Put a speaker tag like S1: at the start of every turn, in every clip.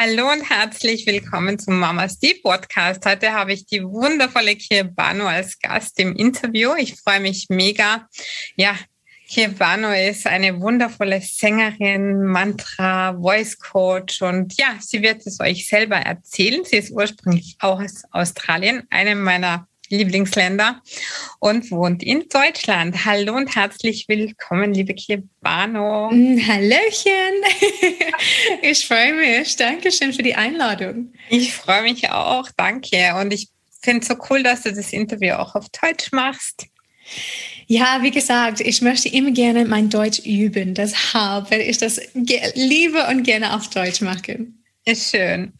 S1: Hallo und herzlich willkommen zum Mama Steve Podcast. Heute habe ich die wundervolle Kirbano als Gast im Interview. Ich freue mich mega. Ja, Kirbano ist eine wundervolle Sängerin, Mantra, Voice Coach und ja, sie wird es euch selber erzählen. Sie ist ursprünglich auch aus Australien, einem meiner Lieblingsländer und wohnt in Deutschland. Hallo und herzlich willkommen, liebe Kirbano.
S2: Mm, hallöchen. Ich freue mich. Dankeschön für die Einladung.
S1: Ich freue mich auch. Danke. Und ich finde es so cool, dass du das Interview auch auf Deutsch machst.
S2: Ja, wie gesagt, ich möchte immer gerne mein Deutsch üben. Deshalb werde ich das liebe und gerne auf Deutsch machen.
S1: Schön.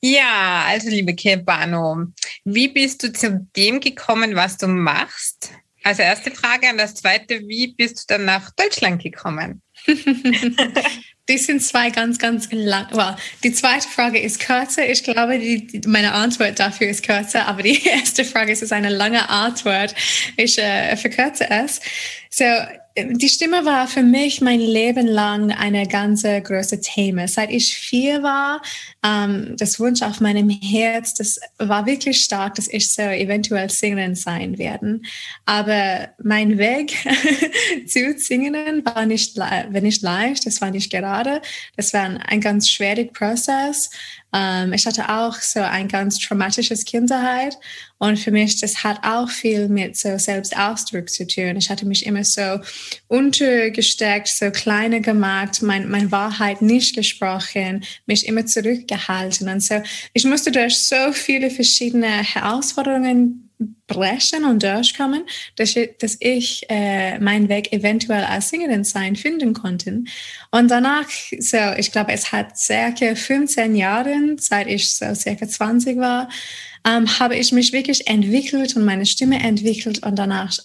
S1: Ja, also liebe Kirbano, wie bist du zu dem gekommen, was du machst? Also erste Frage und das zweite, wie bist du dann nach Deutschland gekommen?
S2: Die sind zwei ganz, ganz lang. Well, die zweite Frage ist kürzer. Ich glaube, die, meine Antwort dafür ist kürzer, aber die erste Frage ist, ist eine lange Antwort. Ich äh, verkürze es. So, die Stimme war für mich mein Leben lang eine ganz große Thema. Seit ich vier war, ähm, das Wunsch auf meinem Herz, das war wirklich stark, dass ich so eventuell Sängerin sein werden. Aber mein Weg zu singen war nicht, war nicht leicht, das war nicht gerade. Das war ein ganz schwieriger Prozess. Ähm, ich hatte auch so ein ganz traumatisches Kindheit und für mich, das hat auch viel mit so Selbstausdruck zu tun. Ich hatte mich immer so untergesteckt, so kleiner gemacht, mein, meine Wahrheit nicht gesprochen, mich immer zurückgehalten. Und so, ich musste durch so viele verschiedene Herausforderungen brechen und durchkommen, dass ich, dass ich äh, meinen Weg eventuell als Sängerin sein finden konnte. Und danach, so, ich glaube, es hat circa 15 Jahre, seit ich so circa 20 war, ähm, habe ich mich wirklich entwickelt und meine Stimme entwickelt und danach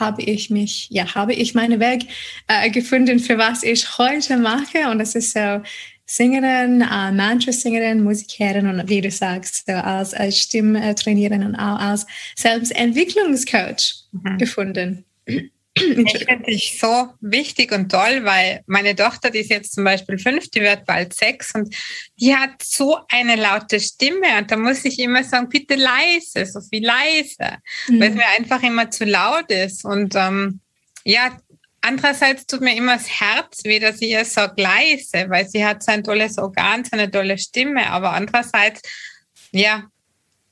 S2: habe ich mich, ja, habe ich meinen Weg äh, gefunden, für was ich heute mache und das ist so Sängerin, äh, Mantra-Sängerin, Musikerin und wie du sagst, so als, als Stimmtrainierin und auch als Selbstentwicklungscoach mhm. gefunden.
S1: Ich finde dich so wichtig und toll, weil meine Tochter, die ist jetzt zum Beispiel fünf, die wird bald sechs und die hat so eine laute Stimme und da muss ich immer sagen, bitte leise, so viel leise, mhm. weil es mir einfach immer zu laut ist und ähm, ja, andererseits tut mir immer das Herz weh, dass ich ihr so leise, weil sie hat so ein tolles Organ, so eine tolle Stimme, aber andererseits, ja,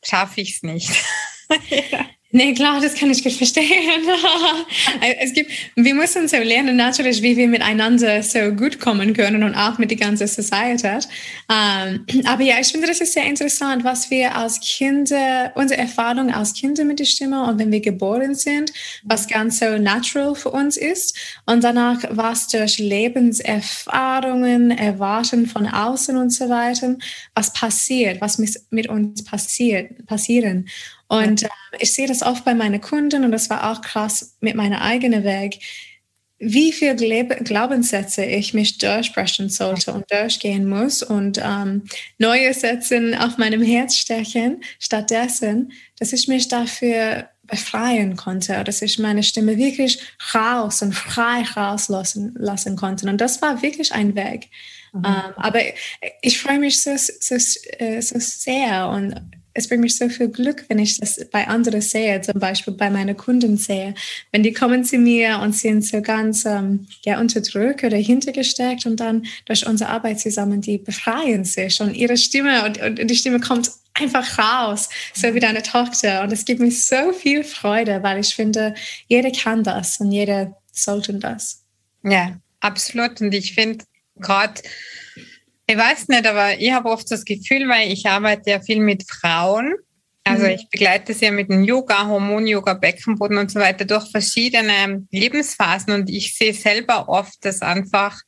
S1: schaffe ich es nicht.
S2: ja. Nee, klar, das kann ich gut verstehen. es gibt, wir müssen so lernen natürlich, wie wir miteinander so gut kommen können und auch mit der ganzen Society. Ähm, aber ja, ich finde, das ist sehr interessant, was wir als Kinder, unsere Erfahrung als Kinder mit der Stimme und wenn wir geboren sind, was ganz so natural für uns ist und danach was durch Lebenserfahrungen, Erwarten von außen und so weiter, was passiert, was mit uns passiert, passieren. Und äh, ich sehe das oft bei meinen Kunden und das war auch krass mit meiner eigenen Weg, wie viel Glaubenssätze ich mich durchbrechen sollte und durchgehen muss und ähm, neue Sätze auf meinem Herz stechen, stattdessen, dass ich mich dafür befreien konnte, dass ich meine Stimme wirklich raus und frei rauslassen lassen konnte. Und das war wirklich ein Weg. Mhm. Ähm, aber ich freue mich so, so, äh, so sehr und es bringt mich so viel Glück, wenn ich das bei anderen sehe, zum Beispiel bei meinen Kunden sehe. Wenn die kommen zu mir und sind so ganz ähm, ja, unterdrückt oder hintergesteckt und dann durch unsere Arbeit zusammen, die befreien sich und ihre Stimme und, und die Stimme kommt einfach raus, so wie deine Tochter. Und es gibt mir so viel Freude, weil ich finde, jeder kann das und jeder sollte das.
S1: Ja, absolut. Und ich finde gerade, ich weiß nicht, aber ich habe oft das Gefühl, weil ich arbeite ja viel mit Frauen. Also mhm. ich begleite sie ja mit dem Yoga, Hormon-Yoga, Beckenboden und so weiter durch verschiedene Lebensphasen und ich sehe selber oft, dass einfach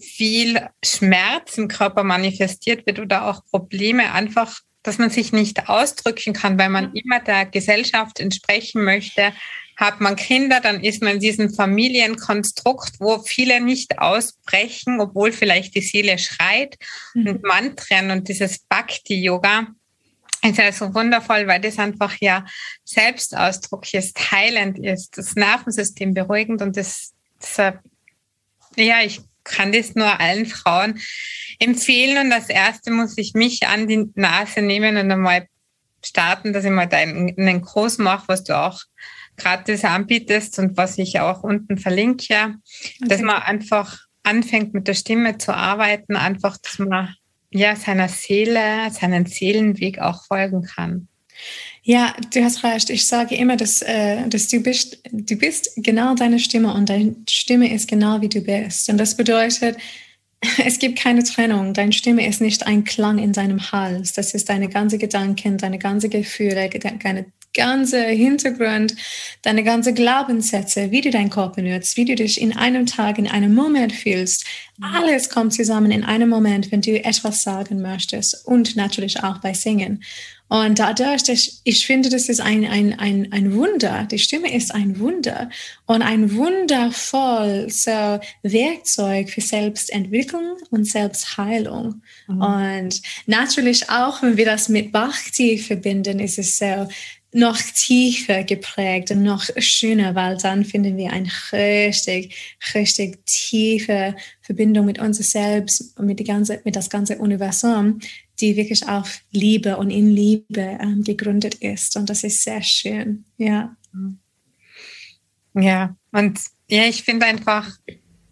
S1: viel Schmerz im Körper manifestiert wird oder auch Probleme einfach, dass man sich nicht ausdrücken kann, weil man immer der Gesellschaft entsprechen möchte, hat man Kinder, dann ist man in diesem Familienkonstrukt, wo viele nicht ausbrechen, obwohl vielleicht die Seele schreit. Mhm. Und Mantren und dieses Bhakti-Yoga ist ja so wundervoll, weil das einfach ja Selbstausdruck ist, heilend ist, das Nervensystem beruhigend und das, das ja, ich kann das nur allen Frauen empfehlen. Und das erste muss ich mich an die Nase nehmen und einmal starten, dass ich mal deinen Kurs mache, was du auch gratis anbietest und was ich auch unten verlinke, okay. dass man einfach anfängt mit der Stimme zu arbeiten, einfach, dass man ja seiner Seele, seinen Seelenweg auch folgen kann.
S2: Ja, du hast recht. Ich sage immer, dass, äh, dass du bist, du bist genau deine Stimme und deine Stimme ist genau wie du bist. Und das bedeutet, es gibt keine Trennung. Deine Stimme ist nicht ein Klang in deinem Hals. Das ist deine ganze Gedanken, deine ganze Gefühle, deine ganze Hintergrund, deine ganze Glaubenssätze, wie du deinen Körper nutzt, wie du dich in einem Tag, in einem Moment fühlst. Alles kommt zusammen in einem Moment, wenn du etwas sagen möchtest und natürlich auch bei Singen. Und dadurch, ich, ich finde, das ist ein, ein, ein, ein Wunder. Die Stimme ist ein Wunder und ein wundervoll so Werkzeug für Selbstentwicklung und Selbstheilung. Mhm. Und natürlich auch, wenn wir das mit Bhakti verbinden, ist es so, noch tiefer geprägt und noch schöner, weil dann finden wir eine richtig, richtig tiefe Verbindung mit uns selbst und mit, die ganze, mit das ganze Universum, die wirklich auf Liebe und in Liebe ähm, gegründet ist. Und das ist sehr schön, ja.
S1: Ja, und ja, ich finde einfach,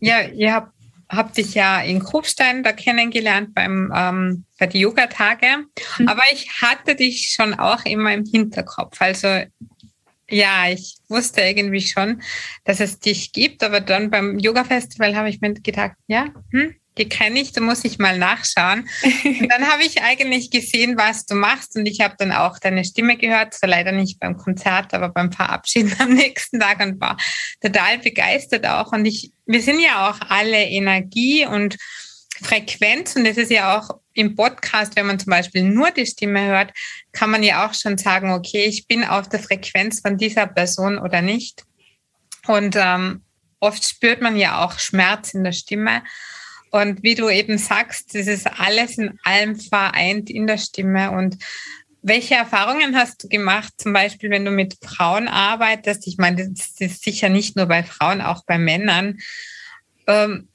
S1: ja, ihr habt habe dich ja in Kufstein da kennengelernt beim, ähm, bei den Yoga-Tage. Mhm. Aber ich hatte dich schon auch immer im Hinterkopf. Also ja, ich wusste irgendwie schon, dass es dich gibt. Aber dann beim Yoga-Festival habe ich mir gedacht, ja, hm, die kenne ich, da muss ich mal nachschauen. Und dann habe ich eigentlich gesehen, was du machst und ich habe dann auch deine Stimme gehört, zwar leider nicht beim Konzert, aber beim Verabschieden am nächsten Tag und war total begeistert auch. Und ich, wir sind ja auch alle Energie und Frequenz und es ist ja auch im Podcast, wenn man zum Beispiel nur die Stimme hört, kann man ja auch schon sagen, okay, ich bin auf der Frequenz von dieser Person oder nicht. Und ähm, oft spürt man ja auch Schmerz in der Stimme. Und wie du eben sagst, das ist alles in allem vereint in der Stimme. Und welche Erfahrungen hast du gemacht, zum Beispiel, wenn du mit Frauen arbeitest? Ich meine, das ist sicher nicht nur bei Frauen, auch bei Männern. Ähm,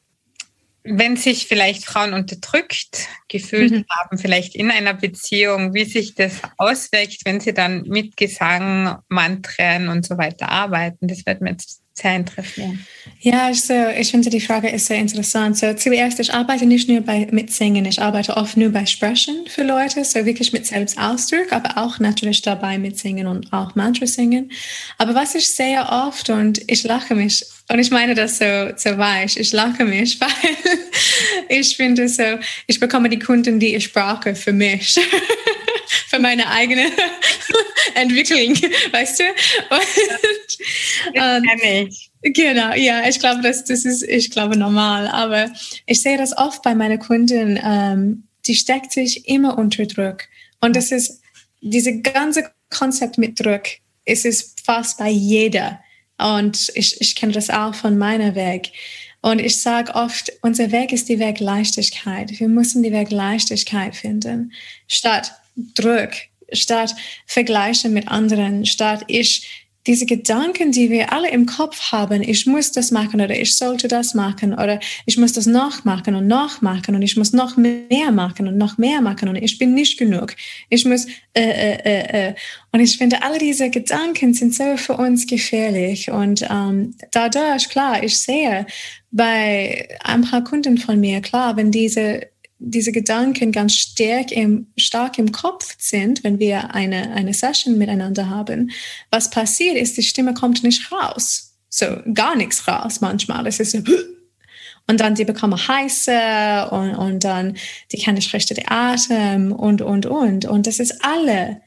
S1: wenn sich vielleicht Frauen unterdrückt gefühlt mhm. haben, vielleicht in einer Beziehung, wie sich das auswirkt, wenn sie dann mit Gesang, Mantren und so weiter arbeiten, das wird mir jetzt sehr interessieren.
S2: Ja, also ich finde die Frage ist sehr interessant. So, zuerst, ich arbeite nicht nur bei, mit Singen, ich arbeite oft nur bei Sprechen für Leute, so wirklich mit Selbstausdruck, aber auch natürlich dabei mit Singen und auch Mantra singen. Aber was ich sehe oft und ich lache mich, und ich meine das so, so weich, ich lache mich, weil ich finde so, ich bekomme die Kunden, die ich brauche für mich. für meine eigene Entwicklung, weißt du?
S1: Und, kenne ich.
S2: Genau, ja, ich glaube, das, das ist, ich glaube, normal. Aber ich sehe das oft bei meinen Kunden, ähm, die steckt sich immer unter Druck. Und das ist, diese ganze Konzept mit Druck, es ist fast bei jeder. Und ich, ich kenne das auch von meiner Weg. Und ich sage oft, unser Weg ist die Weg Leichtigkeit. Wir müssen die Weg Leichtigkeit finden, statt Druck, statt Vergleichen mit anderen, statt ich diese Gedanken, die wir alle im Kopf haben, ich muss das machen oder ich sollte das machen oder ich muss das noch machen und noch machen und ich muss noch mehr machen und noch mehr machen und ich bin nicht genug. Ich muss äh, äh, äh, äh. und ich finde, alle diese Gedanken sind so für uns gefährlich und ähm, dadurch, klar, ich sehe bei ein paar Kunden von mir, klar, wenn diese diese Gedanken ganz stark im, stark im Kopf sind, wenn wir eine, eine Session miteinander haben, was passiert ist, die Stimme kommt nicht raus. So gar nichts raus manchmal. Es ist so, und dann die bekommen heiße und, und dann die kann nicht richtig Atem und, und, und. Und das ist alle,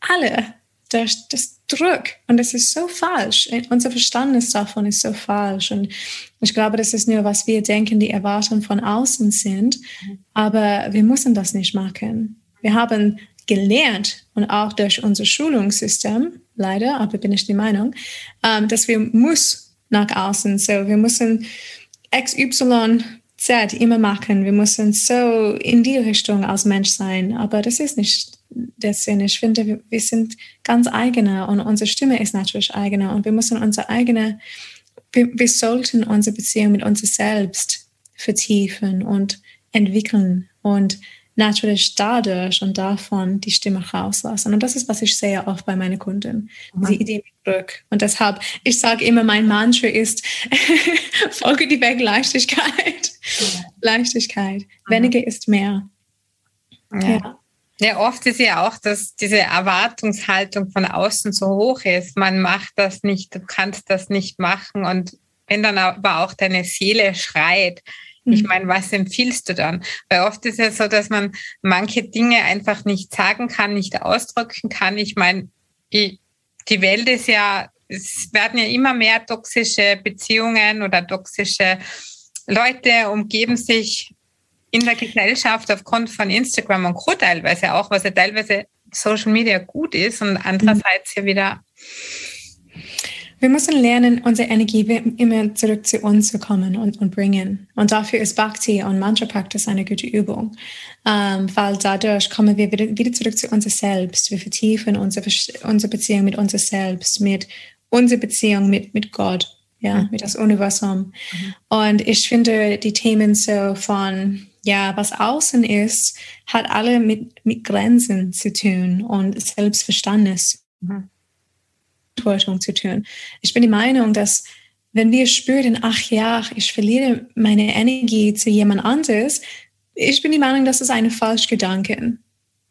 S2: alle das, das Druck. Und das ist so falsch. Unser Verständnis davon ist so falsch. Und ich glaube, das ist nur, was wir denken, die Erwartungen von außen sind. Aber wir müssen das nicht machen. Wir haben gelernt und auch durch unser Schulungssystem, leider, aber bin ich die Meinung, ähm, dass wir muss nach außen. So, wir müssen X, Z immer machen. Wir müssen so in die Richtung als Mensch sein. Aber das ist nicht der Sinn. Ich finde, wir, sind ganz eigene und unsere Stimme ist natürlich eigene und wir müssen unsere eigene, wir, wir sollten unsere Beziehung mit uns selbst vertiefen und entwickeln und natürlich dadurch und davon die Stimme rauslassen. Und das ist, was ich sehe oft bei meinen Kunden. Mhm. Die Idee mit Glück. Und deshalb, ich sage immer, mein Mantra ist, folge die Weg Leichtigkeit. Ja. Leichtigkeit. Mhm. Weniger ist mehr.
S1: Ja. ja. Ja, oft ist ja auch, dass diese Erwartungshaltung von außen so hoch ist. Man macht das nicht, du kannst das nicht machen. Und wenn dann aber auch deine Seele schreit, ich mhm. meine, was empfiehlst du dann? Weil oft ist es so, dass man manche Dinge einfach nicht sagen kann, nicht ausdrücken kann. Ich meine, die, die Welt ist ja, es werden ja immer mehr toxische Beziehungen oder toxische Leute umgeben sich in der Gesellschaft aufgrund von Instagram und Co. teilweise auch, was ja teilweise Social Media gut ist und andererseits ja wieder
S2: wir müssen lernen, unsere Energie immer zurück zu uns zu kommen und, und bringen. Und dafür ist Bhakti und Mantra Practice eine gute Übung, ähm, weil dadurch kommen wir wieder, wieder zurück zu uns selbst. Wir vertiefen unsere, unsere Beziehung mit uns selbst, mit unserer Beziehung mit, mit Gott, ja, mhm. mit das Universum. Mhm. Und ich finde die Themen so von ja, was außen ist, hat alle mit, mit Grenzen zu tun und Selbstverständnis. Mhm. Verantwortung zu tun. Ich bin die Meinung, dass wenn wir spüren, ach ja, ich verliere meine Energie zu jemand anderes, ich bin die Meinung, das ist eine falsche Gedanke,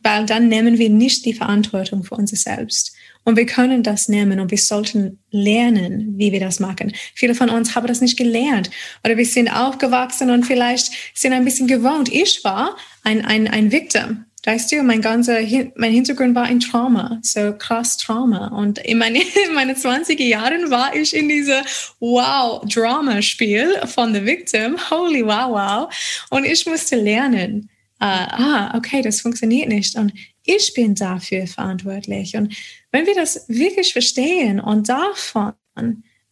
S2: weil dann nehmen wir nicht die Verantwortung für uns selbst. Und wir können das nehmen und wir sollten lernen, wie wir das machen. Viele von uns haben das nicht gelernt oder wir sind aufgewachsen und vielleicht sind ein bisschen gewohnt. Ich war ein, ein, ein Victim Weißt du, mein ganzer, mein Hintergrund war ein Trauma, so krass Trauma. Und in, meine, in meinen 20er Jahren war ich in dieser Wow-Drama-Spiel von The Victim. Holy wow, wow. Und ich musste lernen, uh, ah, okay, das funktioniert nicht. Und ich bin dafür verantwortlich. Und wenn wir das wirklich verstehen und davon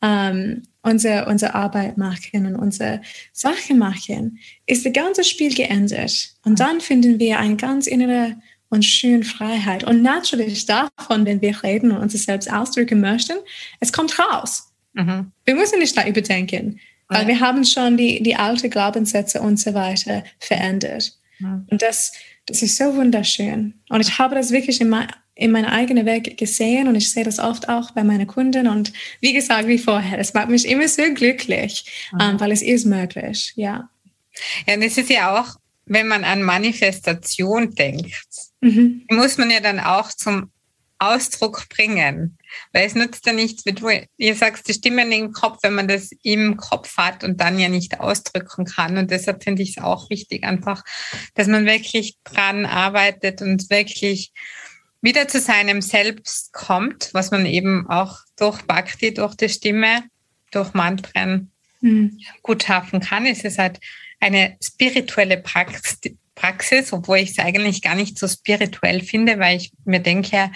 S2: ähm, unsere, unsere Arbeit machen und unsere Sachen machen, ist das ganze Spiel geändert. Und dann finden wir eine ganz innere und schöne Freiheit. Und natürlich davon, wenn wir reden und uns selbst ausdrücken möchten, es kommt raus. Mhm. Wir müssen nicht da überdenken, weil ja. wir haben schon die, die alten Glaubenssätze und so weiter verändert. Mhm. Und das, das ist so wunderschön. Und ich habe das wirklich in, mein, in meiner eigenen Weg gesehen und ich sehe das oft auch bei meinen Kunden. Und wie gesagt, wie vorher, es macht mich immer so glücklich, mhm. ähm, weil es ist möglich, ja.
S1: Ja, und es ist ja auch, wenn man an Manifestation denkt, mhm. muss man ja dann auch zum Ausdruck bringen. Weil es nutzt ja nichts, wie du ihr sagst, die Stimmen im Kopf, wenn man das im Kopf hat und dann ja nicht ausdrücken kann. Und deshalb finde ich es auch wichtig, einfach, dass man wirklich dran arbeitet und wirklich wieder zu seinem Selbst kommt, was man eben auch durch Bhakti, durch die Stimme, durch Mantren mhm. gut schaffen kann. Es ist halt eine spirituelle Praxis, obwohl ich es eigentlich gar nicht so spirituell finde, weil ich mir denke,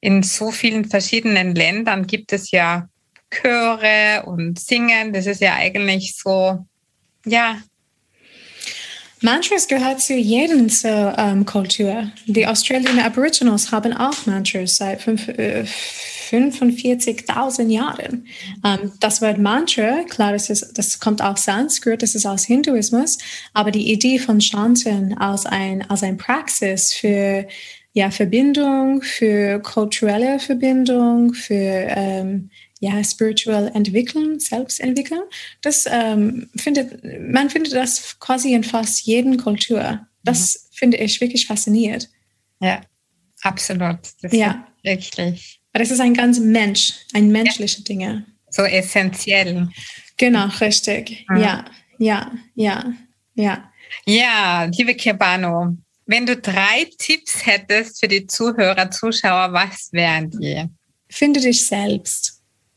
S1: in so vielen verschiedenen Ländern gibt es ja Chöre und Singen. Das ist ja eigentlich so, ja,
S2: Mantras gehört zu jedem zur ähm, Kultur. Die Australian Aboriginals haben auch Mantras seit äh, 45.000 Jahren. Ähm, das Wort Mantra, klar, das, ist, das kommt aus Sanskrit, das ist aus Hinduismus, aber die Idee von Chanten als ein, als ein Praxis für ja, Verbindung, für kulturelle Verbindung, für ähm, ja, spiritual entwickeln, Selbstentwicklung. Das ähm, findet, man findet das quasi in fast jeden Kultur. Das mhm. finde ich wirklich faszinierend.
S1: Ja, absolut. Das ja. Wirklich.
S2: Aber das ist ein ganz Mensch, ein menschliche ja. Dinge.
S1: So essentiell.
S2: Genau, richtig. Mhm. Ja, ja, ja, ja.
S1: Ja, liebe Kirbano, wenn du drei Tipps hättest für die Zuhörer, Zuschauer, was wären die?
S2: Finde dich selbst.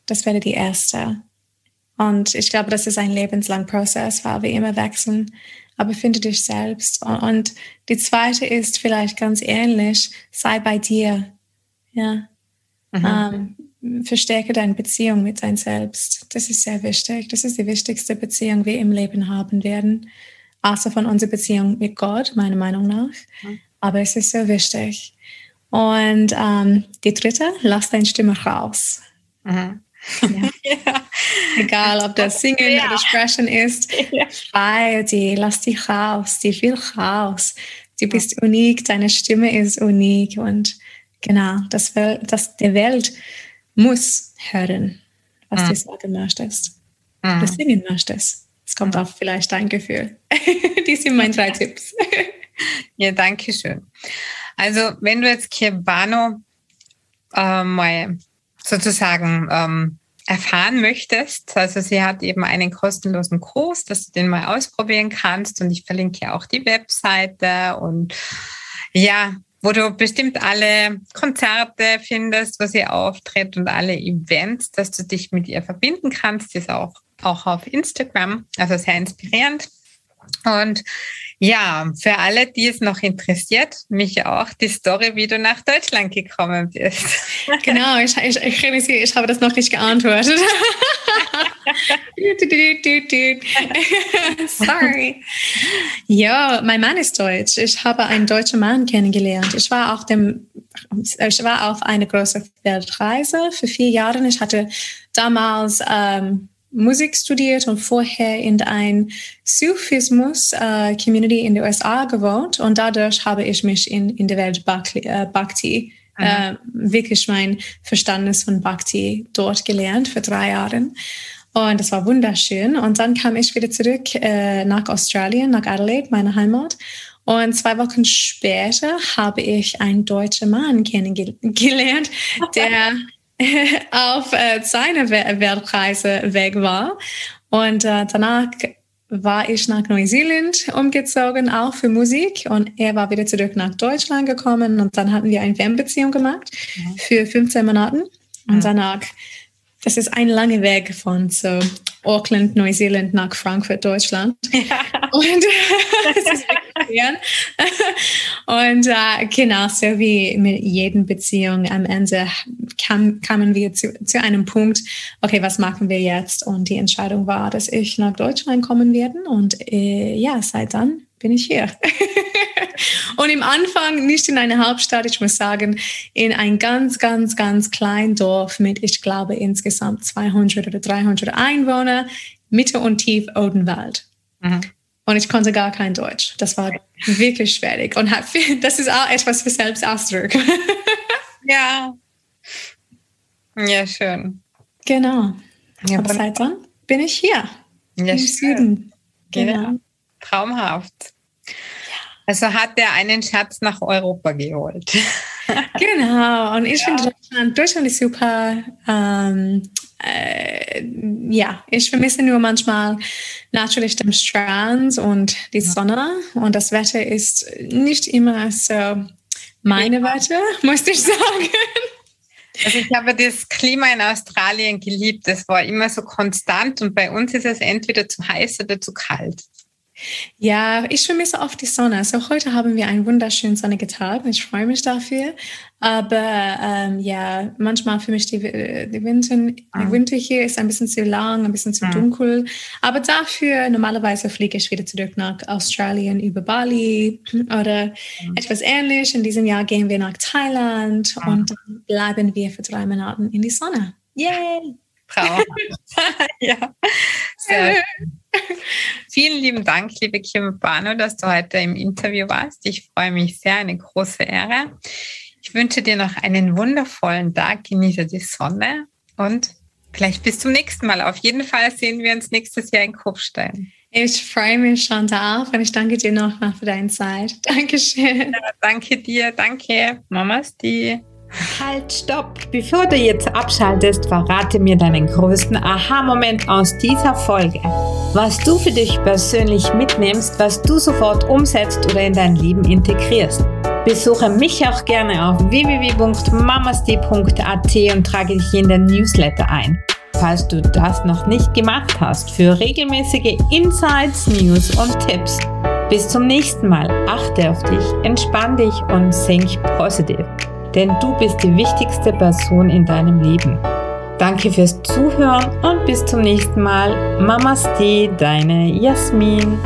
S2: Das wäre die erste. Und ich glaube, das ist ein lebenslanger Prozess, weil wir immer wechseln. Aber finde dich selbst. Und die zweite ist vielleicht ganz ähnlich, sei bei dir. Ja. Mhm. Ähm, verstärke deine Beziehung mit dein Selbst. Das ist sehr wichtig. Das ist die wichtigste Beziehung, die wir im Leben haben werden. Außer von unserer Beziehung mit Gott, meiner Meinung nach. Mhm. Aber es ist sehr wichtig. Und ähm, die dritte, lass deine Stimme raus. Mhm. Ja. ja. Egal, ob das Singen ja. oder Sprechen ist, feier die, lass dich raus, die will raus. Du bist unik, deine Stimme ist unik und genau, das, das der Welt muss hören, was mhm. du sagen möchtest, mhm. oder singen möchtest. Es kommt mhm. auf vielleicht dein Gefühl. die sind meine drei Tipps.
S1: ja, danke schön. Also, wenn du jetzt Kirbano äh, mal sozusagen ähm, erfahren möchtest, also sie hat eben einen kostenlosen Kurs, dass du den mal ausprobieren kannst und ich verlinke ja auch die Webseite und ja, wo du bestimmt alle Konzerte findest, wo sie auftritt und alle Events, dass du dich mit ihr verbinden kannst. Die ist auch, auch auf Instagram, also sehr inspirierend. Und ja, für alle, die es noch interessiert, mich auch die Story, wie du nach Deutschland gekommen bist.
S2: Genau, ich, ich, ich, ich habe das noch nicht geantwortet. Sorry. Ja, mein Mann ist deutsch. Ich habe einen deutschen Mann kennengelernt. Ich war auf dem, ich war auf einer großen Weltreise für vier Jahre. Ich hatte damals ähm, Musik studiert und vorher in ein Sufismus-Community äh, in den USA gewohnt und dadurch habe ich mich in, in der Welt Bhakti, äh, Bhakti äh, wirklich mein Verständnis von Bhakti dort gelernt für drei Jahre. Und das war wunderschön. Und dann kam ich wieder zurück äh, nach Australien, nach Adelaide, meine Heimat. Und zwei Wochen später habe ich einen deutschen Mann kennengelernt, der auf äh, seine Weltreise weg war. Und äh, danach war ich nach Neuseeland umgezogen, auch für Musik. Und er war wieder zurück nach Deutschland gekommen. Und dann hatten wir eine Fernbeziehung gemacht mhm. für 15 Monate. Und mhm. danach, das ist ein langer Weg von so Auckland, Neuseeland nach Frankfurt, Deutschland. Ja. Und Und äh, genau, so wie mit jeden Beziehung am Ende kam, kamen wir zu, zu einem Punkt, okay, was machen wir jetzt? Und die Entscheidung war, dass ich nach Deutschland kommen werde. Und äh, ja, seit dann bin ich hier. und im Anfang nicht in einer Hauptstadt, ich muss sagen, in ein ganz, ganz, ganz kleines Dorf mit, ich glaube, insgesamt 200 oder 300 Einwohner, Mitte und Tief Odenwald. Mhm. Und ich konnte gar kein Deutsch. Das war wirklich schwierig. Und das ist auch etwas für Selbstausdruck.
S1: ja. Ja, schön.
S2: Genau. Ja, Aber seit dann bin ich hier. Ja, Im schön. Süden.
S1: Genau. Ja, traumhaft. Also hat er einen Schatz nach Europa geholt.
S2: genau. Und ich ja. finde Deutschland, Deutschland ist super. Ähm, äh, ja, ich vermisse nur manchmal natürlich den Strand und die Sonne und das Wetter ist nicht immer so meine Wetter, muss ich sagen.
S1: Also ich habe das Klima in Australien geliebt. Es war immer so konstant und bei uns ist es entweder zu heiß oder zu kalt.
S2: Ja, ich vermisse oft die Sonne. Also heute haben wir einen wunderschönen sonnigen Tag ich freue mich dafür. Aber ähm, ja, manchmal für mich die, die Winter, ah. die Winter hier ist ein bisschen zu lang, ein bisschen zu ah. dunkel. Aber dafür, normalerweise fliege ich wieder zurück nach Australien über Bali oder ah. etwas ähnlich. In diesem Jahr gehen wir nach Thailand und dann bleiben wir für drei Monate in die Sonne. Yay!
S1: Traumhaft. ja, sehr. Vielen lieben Dank, liebe Kim Bano, dass du heute im Interview warst. Ich freue mich sehr, eine große Ehre. Ich wünsche dir noch einen wundervollen Tag, genieße die Sonne und vielleicht bis zum nächsten Mal. Auf jeden Fall sehen wir uns nächstes Jahr in Kufstein.
S2: Ich freue mich schon darauf und ich danke dir nochmal für deine Zeit. Dankeschön.
S1: Ja, danke dir, danke. Mamas die.
S3: Halt, stopp! Bevor du jetzt abschaltest, verrate mir deinen größten Aha-Moment aus dieser Folge. Was du für dich persönlich mitnimmst, was du sofort umsetzt oder in dein Leben integrierst. Besuche mich auch gerne auf www.mamasti.at und trage dich in den Newsletter ein. Falls du das noch nicht gemacht hast, für regelmäßige Insights, News und Tipps. Bis zum nächsten Mal. Achte auf dich, entspann dich und think positiv denn du bist die wichtigste Person in deinem Leben. Danke fürs Zuhören und bis zum nächsten Mal. Mamaste, deine Jasmin.